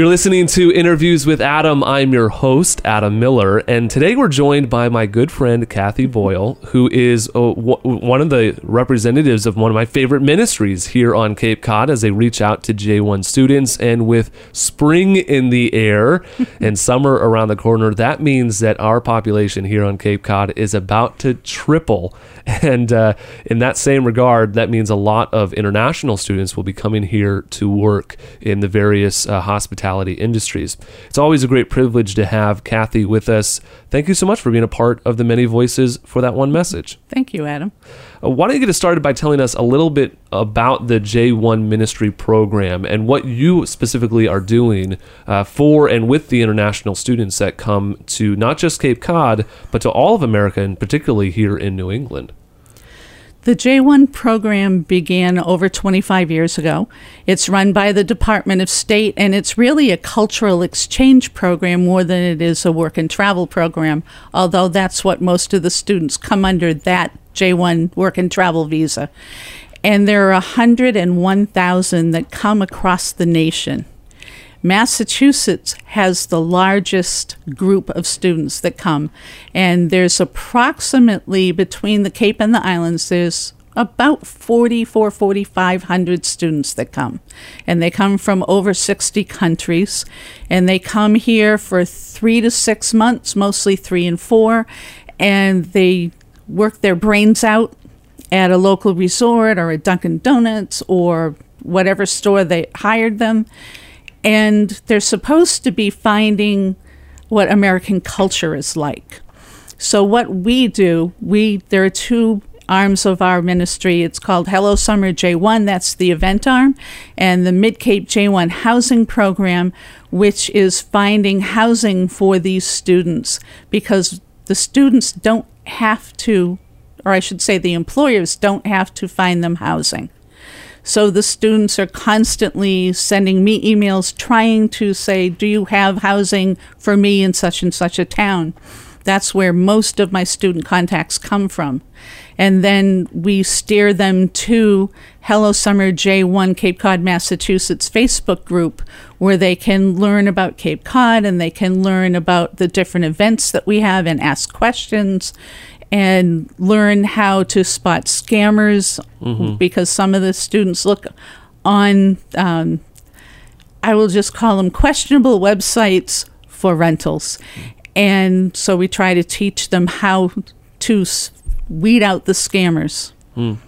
You're listening to Interviews with Adam. I'm your host, Adam Miller, and today we're joined by my good friend, Cathy Boyle, who is uh, w- one of the representatives of one of my favorite ministries here on Cape Cod as they reach out to J1 students. And with spring in the air and summer around the corner, that means that our population here on Cape Cod is about to triple. And uh, in that same regard, that means a lot of international students will be coming here to work in the various uh, hospitality industries. It's always a great privilege to have Cathy with us. Thank you so much for being a part of the many voices for that one message. Thank you, Adam. Uh, why don't you get us started by telling us a little bit about the J1 Ministry program and what you specifically are doing uh, for and with the international students that come to not just Cape Cod, but to all of America and particularly here in New England? The J1 program began over 25 years ago. It's run by the Department of State, and it's really a cultural exchange program more than it is a work and travel program, although that's what most of the students come under that J1 work and travel visa. And there are 101,000 that come across the nation. Massachusetts has the largest group of students that come, and there's approximately between the Cape and the islands, there's about 44 4500 students that come. And they come from over 60 countries and they come here for 3 to 6 months mostly 3 and 4 and they work their brains out at a local resort or a Dunkin Donuts or whatever store they hired them and they're supposed to be finding what American culture is like. So what we do, we there are two arms of our ministry. It's called Hello Summer J1, that's the event arm, and the Mid Cape J1 housing program, which is finding housing for these students because the students don't have to, or I should say, the employers don't have to find them housing. So the students are constantly sending me emails trying to say, Do you have housing for me in such and such a town? That's where most of my student contacts come from. And then we steer them to Hello Summer J1 Cape Cod, Massachusetts Facebook group where they can learn about Cape Cod and they can learn about the different events that we have and ask questions and learn how to spot scammers mm-hmm. because some of the students look on, um, I will just call them questionable websites for rentals. And so we try to teach them how to weed out the scammers. Mm.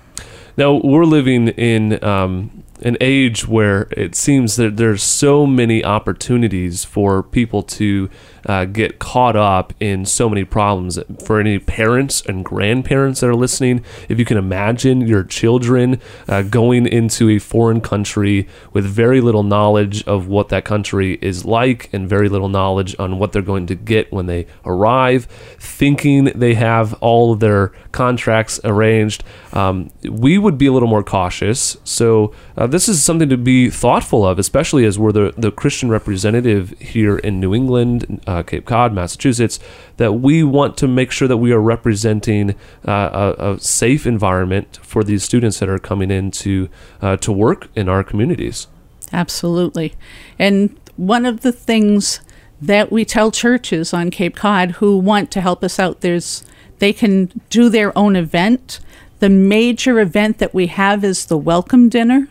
Now, we're living in um, an age where it seems that there's so many opportunities for people to uh, get caught up in so many problems. For any parents and grandparents that are listening, if you can imagine your children uh, going into a foreign country with very little knowledge of what that country is like and very little knowledge on what they're going to get when they arrive, thinking they have all of their contracts arranged, um, we would be a little more cautious. So, uh, this is something to be thoughtful of, especially as we're the, the Christian representative here in New England uh, Cape Cod, Massachusetts, that we want to make sure that we are representing uh, a, a, safe environment for these students that are coming in to, uh, to work in our communities. Absolutely. And one of the things that we tell churches on Cape Cod who want to help us out, there's they can do their own event. The major event that we have is the welcome dinner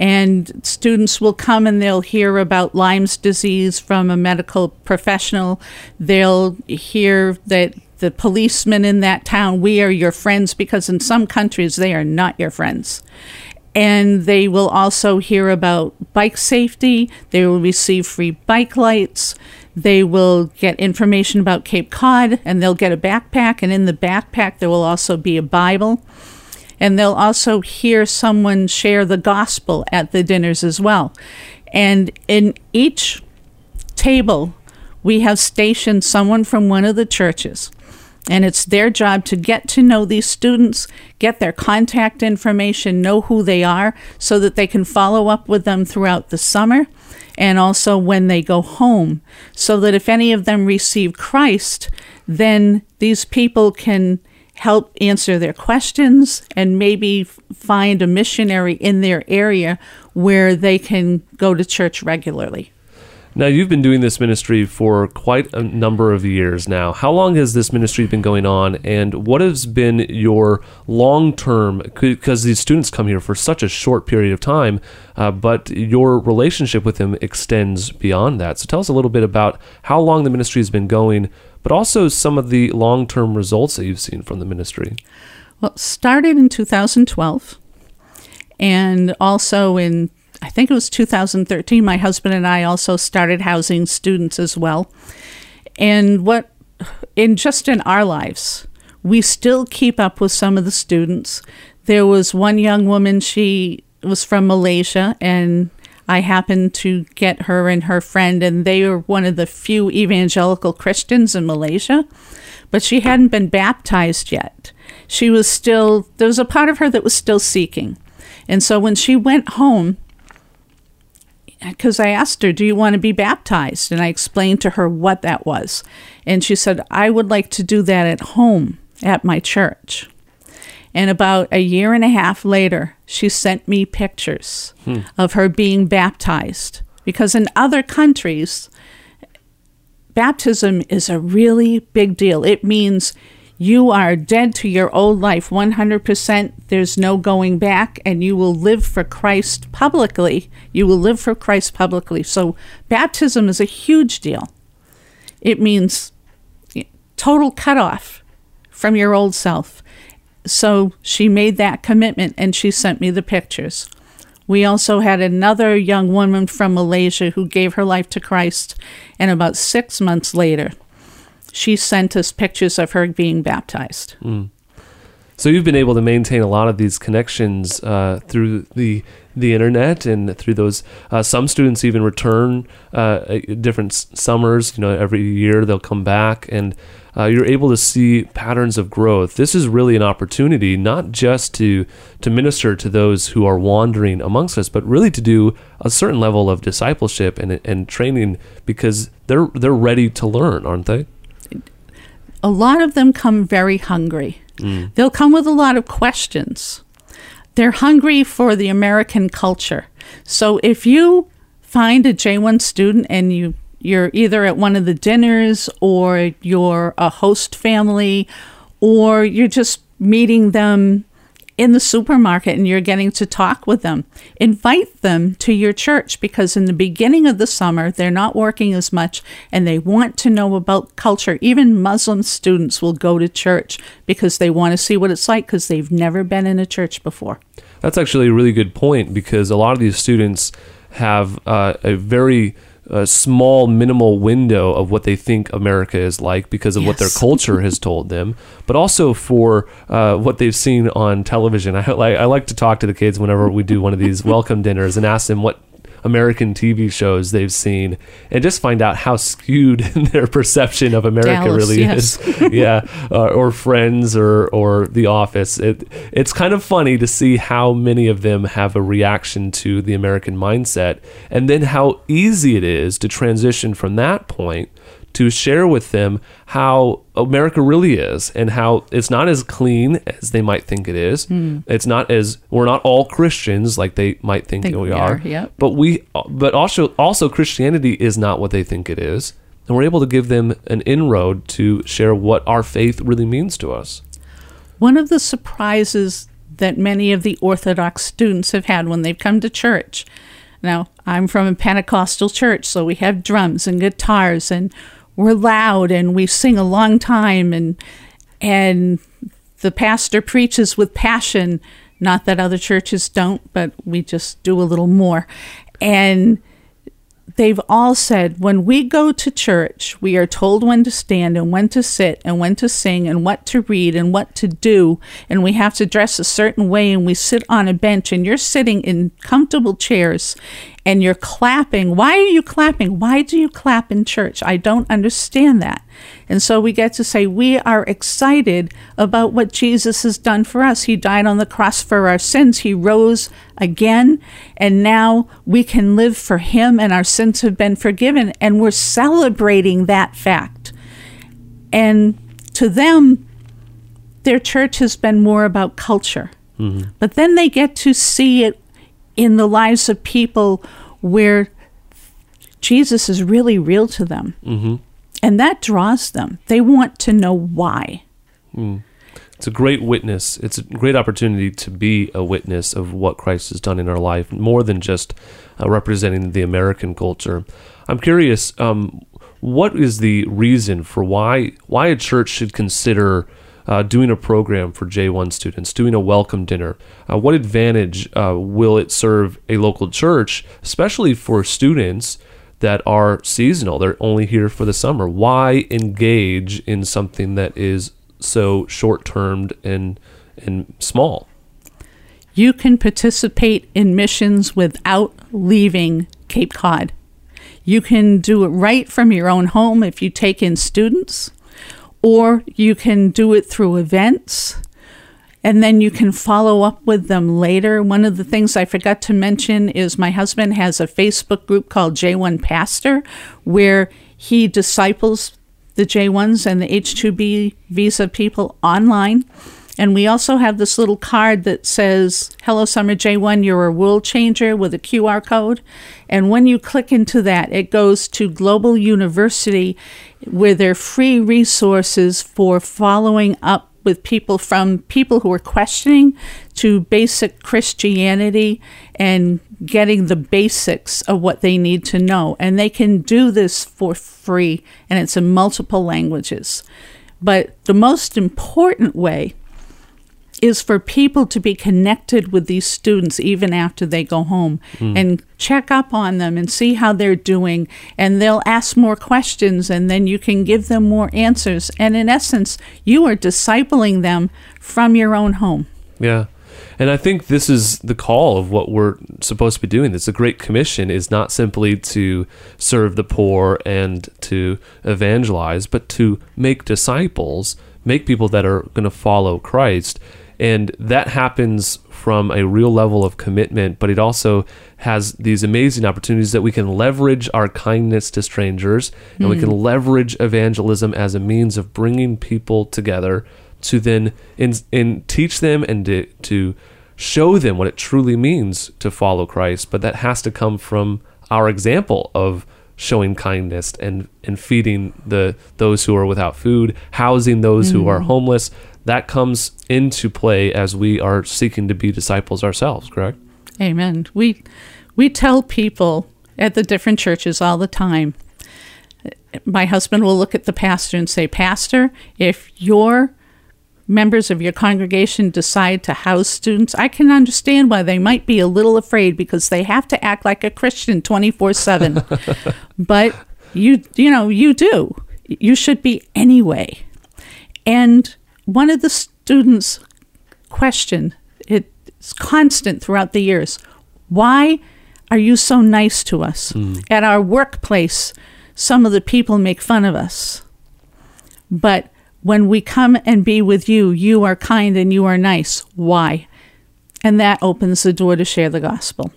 and students will come and they'll hear about Lyme's disease from a medical professional. They'll hear that the policemen in that town, we are your friends, because in some countries they are not your friends. And they will also hear about bike safety. They will receive free bike lights. They will get information about Cape Cod and they'll get a backpack. And in the backpack, there will also be a Bible and they'll also hear someone share the gospel at the dinners as well. And in each table, we have stationed someone from one of the churches. And it's their job to get to know these students, get their contact information, know who they are, so that they can follow up with them throughout the summer and also when they go home. So that if any of them receive Christ, then these people can help answer their questions and maybe find a missionary in their area where they can go to church regularly. Now, you've been doing this ministry for quite a number of years now. How long has this ministry been going on, and what has been your long term? Because these students come here for such a short period of time, uh, but your relationship with them extends beyond that. So, tell us a little bit about how long the ministry has been going, but also some of the long term results that you've seen from the ministry. Well, started in 2012, and also in I think it was 2013, my husband and I also started housing students as well. And what, in just in our lives, we still keep up with some of the students. There was one young woman, she was from Malaysia, and I happened to get her and her friend, and they were one of the few evangelical Christians in Malaysia, but she hadn't been baptized yet. She was still, there was a part of her that was still seeking. And so when she went home, because I asked her, Do you want to be baptized? And I explained to her what that was. And she said, I would like to do that at home at my church. And about a year and a half later, she sent me pictures hmm. of her being baptized. Because in other countries, baptism is a really big deal. It means you are dead to your old life 100%. There's no going back, and you will live for Christ publicly. You will live for Christ publicly. So, baptism is a huge deal. It means total cutoff from your old self. So, she made that commitment and she sent me the pictures. We also had another young woman from Malaysia who gave her life to Christ, and about six months later, she sent us pictures of her being baptized. Mm. So you've been able to maintain a lot of these connections uh, through the the internet and through those. Uh, some students even return uh, different summers. You know, every year they'll come back, and uh, you're able to see patterns of growth. This is really an opportunity, not just to to minister to those who are wandering amongst us, but really to do a certain level of discipleship and and training because they're they're ready to learn, aren't they? A lot of them come very hungry. Mm. They'll come with a lot of questions. They're hungry for the American culture. So if you find a J1 student and you you're either at one of the dinners or you're a host family or you're just meeting them in the supermarket and you're getting to talk with them. Invite them to your church because in the beginning of the summer, they're not working as much and they want to know about culture. Even Muslim students will go to church because they want to see what it's like because they've never been in a church before. That's actually a really good point because a lot of these students have uh, a very a small minimal window of what they think America is like because of yes. what their culture has told them, but also for uh, what they've seen on television. I, I like to talk to the kids whenever we do one of these welcome dinners and ask them what American TV shows they've seen and just find out how skewed their perception of America Dallas, really yes. is. yeah, uh, or Friends or or The Office. It it's kind of funny to see how many of them have a reaction to the American mindset, and then how easy it is to transition from that point to share with them how America really is and how it's not as clean as they might think it is. Mm. It's not as we're not all Christians like they might think, think we are. are yep. But we but also also Christianity is not what they think it is. And we're able to give them an inroad to share what our faith really means to us. One of the surprises that many of the Orthodox students have had when they've come to church. Now, I'm from a Pentecostal church, so we have drums and guitars and we're loud and we sing a long time and and the pastor preaches with passion not that other churches don't but we just do a little more and they've all said when we go to church, we are told when to stand and when to sit and when to sing and what to read and what to do. And we have to dress a certain way and we sit on a bench and you're sitting in comfortable chairs and you're clapping. Why are you clapping? Why do you clap in church? I don't understand that. And so we get to say we are excited about what Jesus has done for us. He died on the cross for our sins, He rose again, and now we can live for Him, and our sins have been forgiven. And we're celebrating that fact. And to them, their church has been more about culture. Mm-hmm. But then they get to see it in the lives of people where Jesus is really real to them. hmm And that draws them. They want to know why. It's a great witness. It's a great opportunity to be a witness of what Christ has done in our life, more than just uh, representing the American culture. I'm curious, um, what is the reason for why why a church should consider uh, doing a program for J1 students, doing a welcome dinner? Uh, what advantage uh, will it serve a local church, especially for students? That are seasonal. They're only here for the summer. Why engage in something that is so short termed and and small. You can participate in missions without leaving Cape Cod. You can do it right from your own home if you take in students, or you can do it through events, and then you can follow up with them later. One of the things I forgot to mention is my husband has a Facebook group called J1 Pastor where he disciples the J1s and the H2B visa people online. And we also have this little card that says, Hello, Summer J1, you're a world changer with a QR code. And when you click into that, it goes to Global University where there are free resources for following up with people from people who are questioning to basic Christianity and getting the basics of what they need to know. And they can do this for free, and it's in multiple languages. But the most important way is for people to be connected with these students even after they go home hmm. and check up on them and see how they're doing and they'll ask more questions and then you can give them more answers and in essence you are discipling them from your own home Yeah. And I think this is the call of what we're supposed to be doing. It's a great commission is not simply to serve the poor and to evangelize, but to make disciples, make people that are going to follow Christ. And that happens from a real level of commitment, but it also has these amazing opportunities that we can leverage our kindness to strangers and we can mm. leverage evangelism as a means of bringing people together to then in, in teach them and to, to show them what it truly means to follow Christ. But that has to come from our example of showing kindness and, and feeding the those who are without food, housing those who are mm. homeless. That comes into play as we are seeking to be disciples ourselves, correct? Amen. We we tell people at the different churches all the time. My husband will look at the pastor and say, "Pastor, if your members of your congregation decide to house students, I can understand why they might be a little afraid because they have to act like a Christian 24/7. but you you know, you do. You should be anyway." And one of the students question it's constant throughout the years why are you so nice to us? Hmm. At our workplace some of the people make fun of us. But when we come and be with you you are kind and you are nice. Why? And that opens the door to share the gospel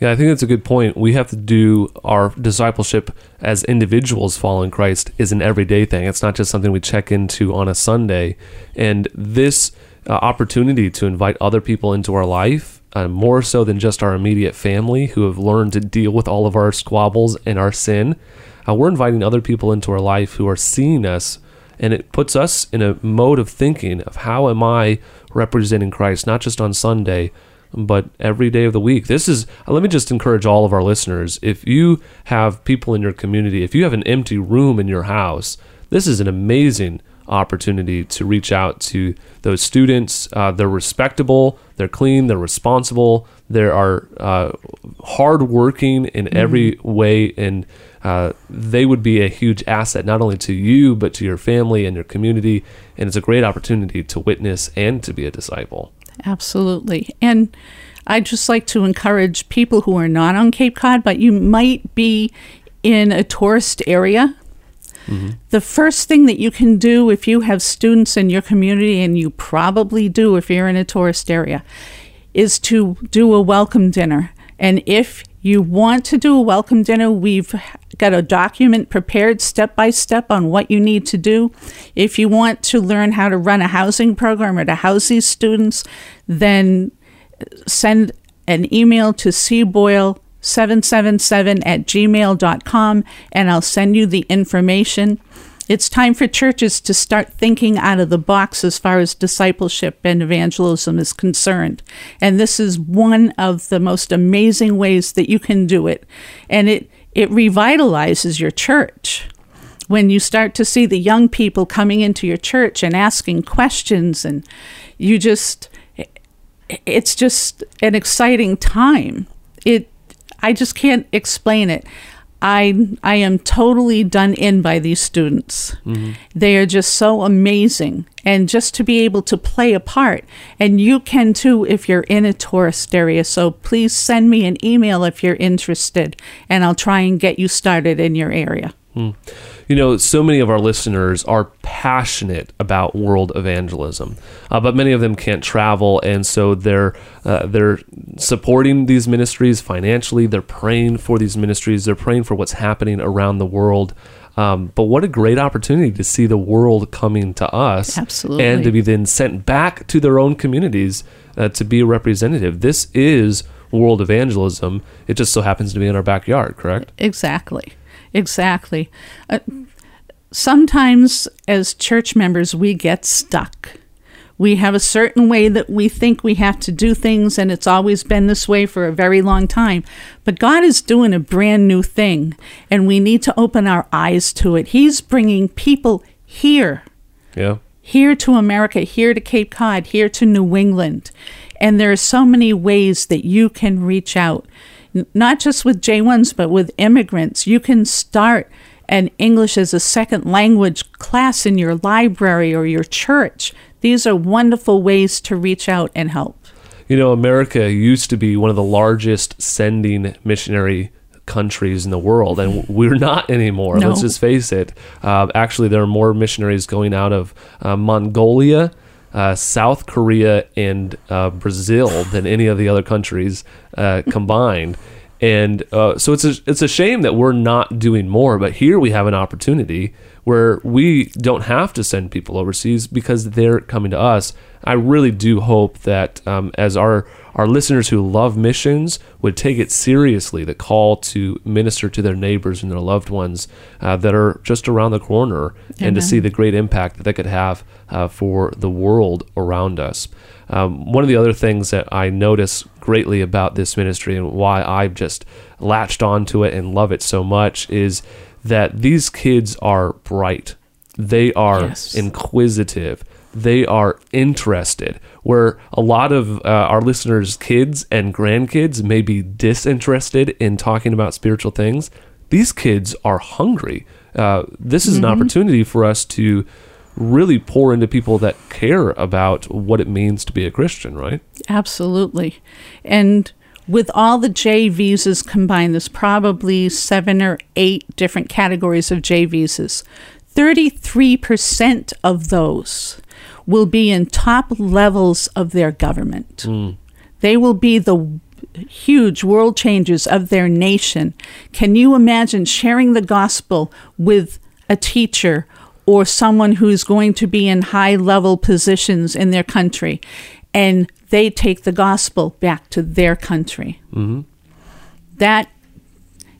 Yeah, I think that's a good point. We have to do our discipleship as individuals following Christ is an everyday thing. It's not just something we check into on a Sunday. And this uh, opportunity to invite other people into our life, uh, more so than just our immediate family who have learned to deal with all of our squabbles and our sin, uh, we're inviting other people into our life who are seeing us. And it puts us in a mode of thinking of how am I representing Christ, not just on Sunday, but every day of the week. This is, let me just encourage all of our listeners. If you have people in your community, if you have an empty room in your house, this is an amazing opportunity to reach out to those students. Uh, they're respectable, they're clean, they're responsible, they are uh, hardworking in every way, and uh, they would be a huge asset not only to you, but to your family and your community. And it's a great opportunity to witness and to be a disciple. Absolutely. And I'd just like to encourage people who are not on Cape Cod, but you might be in a tourist area. Mm-hmm. The first thing that you can do if you have students in your community, and you probably do if you're in a tourist area, is to do a welcome dinner. And if you want to do a welcome dinner, we've got a document prepared step by step on what you need to do. If you want to learn how to run a housing program or to house these students, then send an email to cboyle 777 at gmail.com and I'll send you the information. It's time for churches to start thinking out of the box as far as discipleship and evangelism is concerned. And this is one of the most amazing ways that you can do it. And it, it revitalizes your church. When you start to see the young people coming into your church and asking questions and you just it's just an exciting time. It i just can't explain it i i am totally done in by these students. Mm-hmm. they are just so amazing. And just to be able to play a part and you can too if you're in a tourist area. So please send me an email if you're interested and i'll try and get you started in your area mm you know, so many of our listeners are passionate about world evangelism, uh, but many of them can't travel, and so they're uh, they're supporting these ministries financially. They're praying for these ministries. They're praying for what's happening around the world. Um, but what a great opportunity to see the world coming to us, Absolutely. and to be then sent back to their own communities uh, to be a representative. This is world evangelism. It just so happens to be in our backyard, correct? Exactly. Exactly. Uh, sometimes, as church members, we get stuck. We have a certain way that we think we have to do things, and it's always been this way for a very long time. But God is doing a brand new thing, and we need to open our eyes to it. He's bringing people here. Yeah. Here to America, here to Cape Cod, here to New England. And there are so many ways that you can reach out not just with J1s, but with immigrants. You can start an English as a second language class in your library or your church. These are wonderful ways to reach out and help. You know, America used to be one of the largest sending missionary countries in the world, and we're not anymore. No. Let's just face it. Uh, actually, there are more missionaries going out of uh, Mongolia uh, South Korea and uh, Brazil than any of the other countries uh, combined. And uh, so it's a, it's a shame that we're not doing more, but here we have an opportunity where we don't have to send people overseas because they're coming to us. I really do hope that um, as our our listeners who love missions would take it seriously the call to minister to their neighbors and their loved ones uh, that are just around the corner Amen. and to see the great impact that that could have uh, for the world around us. Um, one of the other things that I notice greatly about this ministry and why I've just latched onto it and love it so much is that these kids are bright. They are yes. inquisitive. They are interested. Where a lot of uh, our listeners' kids and grandkids may be disinterested in talking about spiritual things, these kids are hungry. Uh, this is mm-hmm. an opportunity for us to really pour into people that care about what it means to be a Christian, right? Absolutely. And with all the J visas combined, there's probably seven or eight different categories of J visas. 33% of those will be in top levels of their government. Mm. They will be the huge world changers of their nation. Can you imagine sharing the gospel with a teacher or someone who's going to be in high level positions in their country and they take the gospel back to their country. Mm-hmm. That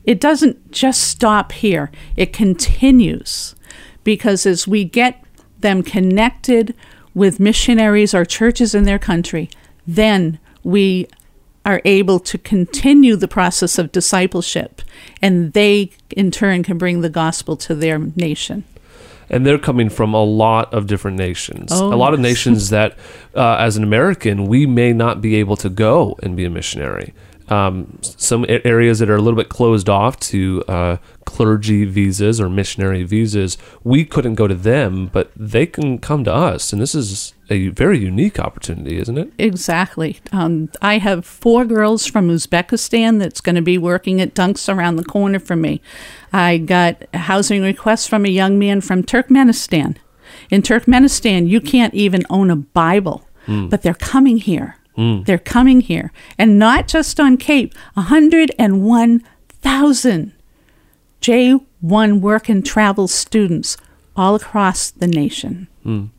it doesn't just stop here, it continues because as we get them connected with missionaries or churches in their country, then we are able to continue the process of discipleship and they in turn can bring the gospel to their nation and they're coming from a lot of different nations. Oh. A lot of nations that, uh, as an American, we may not be able to go and be a missionary um, some areas that are a little bit closed off to uh, clergy visas or missionary visas, we couldn't go to them, but they can come to us. And this is a very unique opportunity, isn't it? Exactly. Um, I have four girls from Uzbekistan that's going to be working at Dunks around the corner from me. I got a housing request from a young man from Turkmenistan. In Turkmenistan, you can't even own a Bible, mm. but they're coming here Mm. They're coming here. And not just on Cape, 101,000 J1 work and travel students all across the nation. Mm.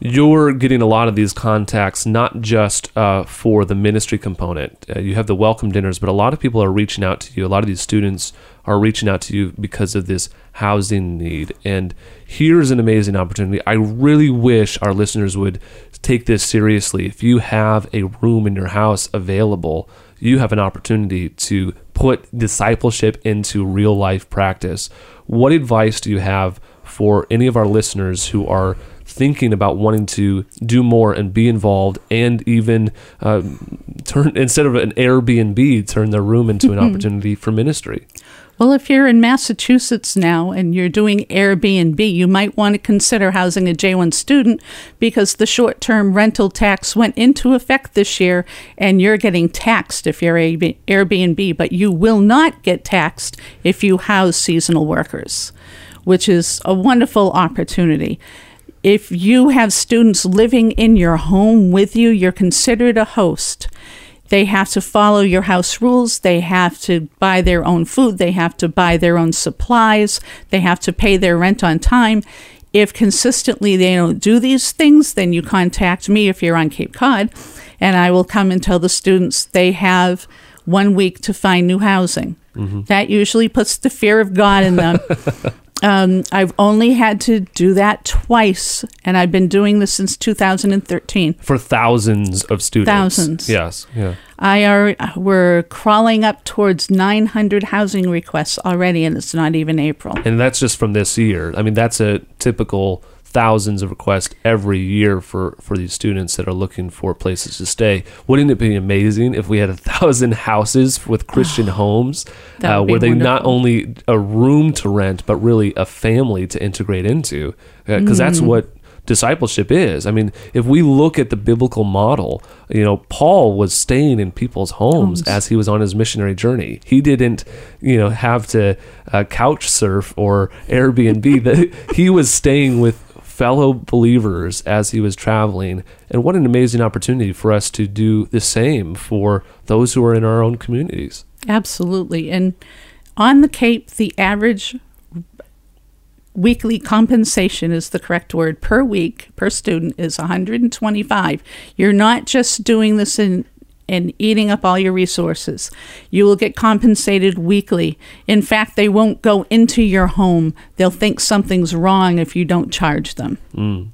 you're getting a lot of these contacts not just uh, for the ministry component. Uh, you have the welcome dinners, but a lot of people are reaching out to you. A lot of these students are reaching out to you because of this housing need. And here's an amazing opportunity. I really wish our listeners would take this seriously. If you have a room in your house available, you have an opportunity to put discipleship into real life practice. What advice do you have for any of our listeners who are thinking about wanting to do more and be involved and even uh, turn instead of an Airbnb turn their room into an opportunity for ministry. Well, if you're in Massachusetts now and you're doing Airbnb, you might want to consider housing a J1 student because the short term rental tax went into effect this year and you're getting taxed if you're Airbnb, but you will not get taxed if you house seasonal workers, which is a wonderful opportunity. If you have students living in your home with you, you're considered a host. They have to follow your house rules. They have to buy their own food. They have to buy their own supplies. They have to pay their rent on time. If consistently they don't do these things, then you contact me if you're on Cape Cod, and I will come and tell the students they have one week to find new housing. Mm-hmm. That usually puts the fear of God in them. Um, I've only had to do that twice, and I've been doing this since 2013. For thousands of students. Thousands. Yes. Yeah. I are we're crawling up towards 900 housing requests already, and it's not even April. And that's just from this year. I mean, that's a typical thousands of requests every year for, for these students that are looking for places to stay. Wouldn't it be amazing if we had a thousand houses with Christian oh, homes uh, where they wonderful. not only a room to rent, but really a family to integrate into? Because uh, mm. that's what discipleship is. I mean, if we look at the biblical model, you know, Paul was staying in people's homes, homes. as he was on his missionary journey. He didn't, you know, have to uh, couch surf or Airbnb. that he was staying with fellow believers as he was traveling. And what an amazing opportunity for us to do the same for those who are in our own communities. Absolutely. And on the Cape, the average weekly compensation is the correct word per week per student is 125 you're not just doing this in and eating up all your resources. You will get compensated weekly. In fact, they won't go into your home. They'll think something's wrong if you don't charge them. Mm.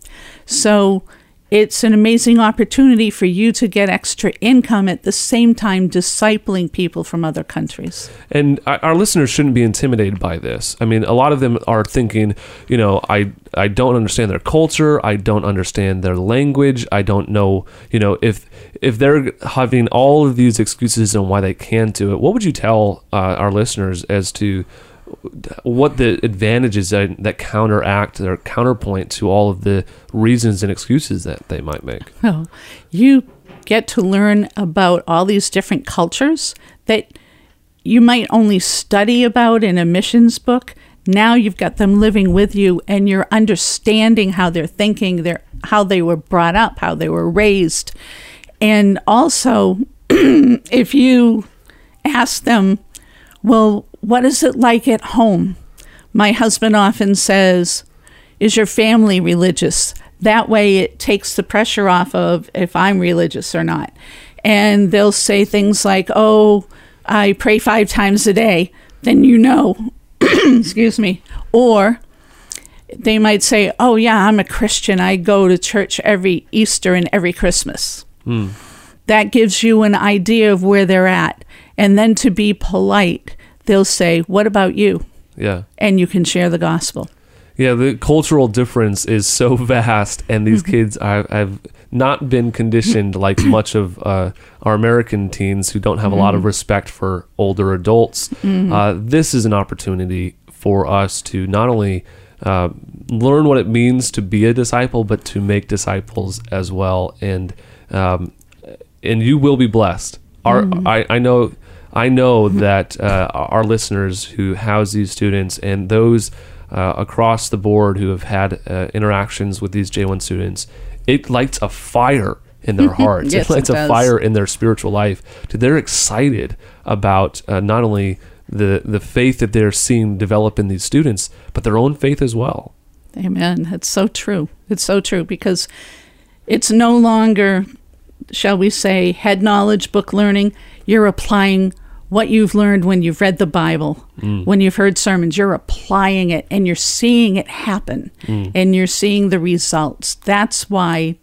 So it's an amazing opportunity for you to get extra income at the same time discipling people from other countries. And our listeners shouldn't be intimidated by this. I mean, a lot of them are thinking, you know, I I don't understand their culture, I don't understand their language, I don't know, you know, if if they're having all of these excuses on why they can't do it. What would you tell uh, our listeners as to what the advantages that, that counteract or counterpoint to all of the reasons and excuses that they might make. Well, you get to learn about all these different cultures that you might only study about in a missions book. Now you've got them living with you and you're understanding how they're thinking, their how they were brought up, how they were raised. And also if you ask them, well, what is it like at home? My husband often says, Is your family religious? That way it takes the pressure off of if I'm religious or not. And they'll say things like, Oh, I pray five times a day. Then you know. Excuse me. Or they might say, Oh, yeah, I'm a Christian. I go to church every Easter and every Christmas. Mm. That gives you an idea of where they're at. And then to be polite they'll say, What about you? Yeah. And you can share the gospel. Yeah, the cultural difference is so vast, and these mm-hmm. kids are, have not been conditioned like much of uh, our American teens who don't have mm-hmm. a lot of mm-hmm. respect for older adults. Mm-hmm. Uh, this is an opportunity for us to not only uh, learn what it means to be a disciple, but to make disciples as well. And um, and you will be blessed. Our, mm-hmm. I, I know I know that uh, our listeners who house these students and those uh, across the board who have had uh, interactions with these J1 students, it lights a fire in their hearts. yes, it lights it a fire in their spiritual life. They're excited about uh, not only the the faith that they're seeing develop in these students, but their own faith as well. Amen. It's so true. It's so true because it's no longer, shall we say, head knowledge, book learning. You're applying what you've learned when you've read the Bible, mm. when you've heard sermons. You're applying it and you're seeing it happen mm. and you're seeing the results. That's why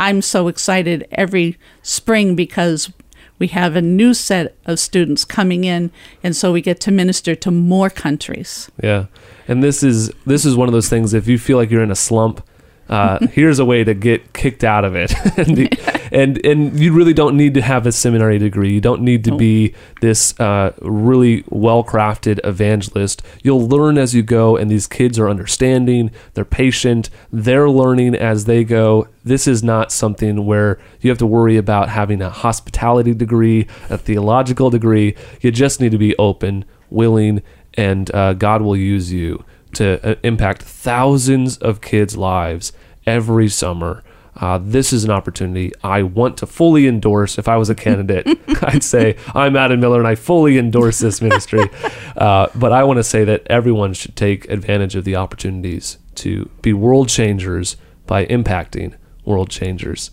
I'm so excited every spring because we have a new set of students coming in and so we get to minister to more countries yeah and this is this is one of those things if you feel like you're in a slump uh, here's a way to get kicked out of it. And, and and you really don't need to have a seminary degree. You don't need to be this uh, really well crafted evangelist. You'll learn as you go and these kids are understanding they're patient they're learning as they go. This is not something where you have to worry about having a hospitality degree a theological degree. You just need to be open willing and uh, god will use you to uh, impact thousands of kids' lives every summer. Uh, this is an opportunity I want to fully endorse. If I was a candidate, I'd say I'm Adam Miller and I fully endorse this ministry. Uh, but I want to say that everyone should take advantage of the opportunities to be world changers by impacting world changers.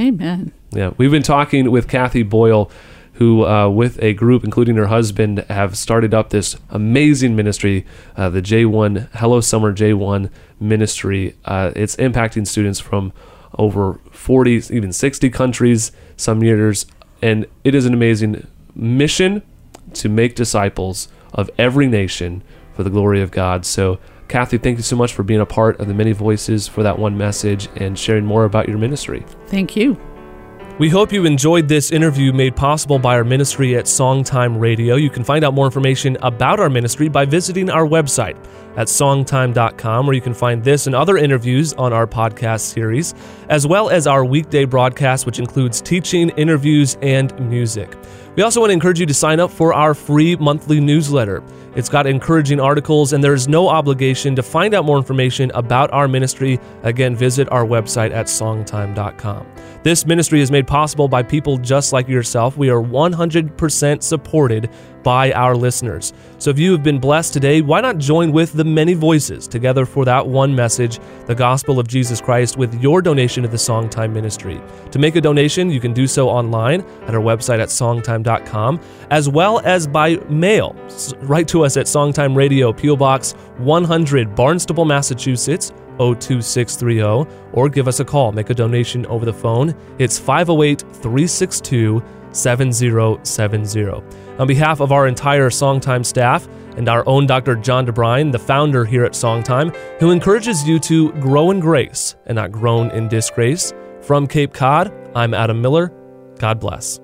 Amen. Yeah, we've been talking with Cathy Boyle who, uh, with a group, including her husband, have started up this amazing ministry, uh, the J1 Hello Summer J1 ministry. Uh, it's impacting students from over 40, even 60 countries some years, and it is an amazing mission to make disciples of every nation for the glory of God. So, Cathy, thank you so much for being a part of the many voices for that one message and sharing more about your ministry. Thank you. We hope you enjoyed this interview made possible by our ministry at Songtime Radio. You can find out more information about our ministry by visiting our website at songtime.com, where you can find this and other interviews on our podcast series, as well as our weekday broadcast, which includes teaching, interviews, and music. We also want to encourage you to sign up for our free monthly newsletter. It's got encouraging articles, and there's no obligation to find out more information about our ministry. Again, visit our website at songtime.com. This ministry is made possible by people just like yourself. We are 100% supported by our listeners. So if you have been blessed today, why not join with the many voices together for that one message, the gospel of Jesus Christ, with your donation to the Songtime Ministry? To make a donation, you can do so online at our website at songtime.com, as well as by mail. Write us at Songtime Radio, P.O. Box 100, Barnstable, Massachusetts. 02630 or give us a call. Make a donation over the phone. It's 508 362 7070. On behalf of our entire Songtime staff and our own Dr. John DeBrine, the founder here at Songtime, who encourages you to grow in grace and not groan in disgrace, from Cape Cod, I'm Adam Miller. God bless.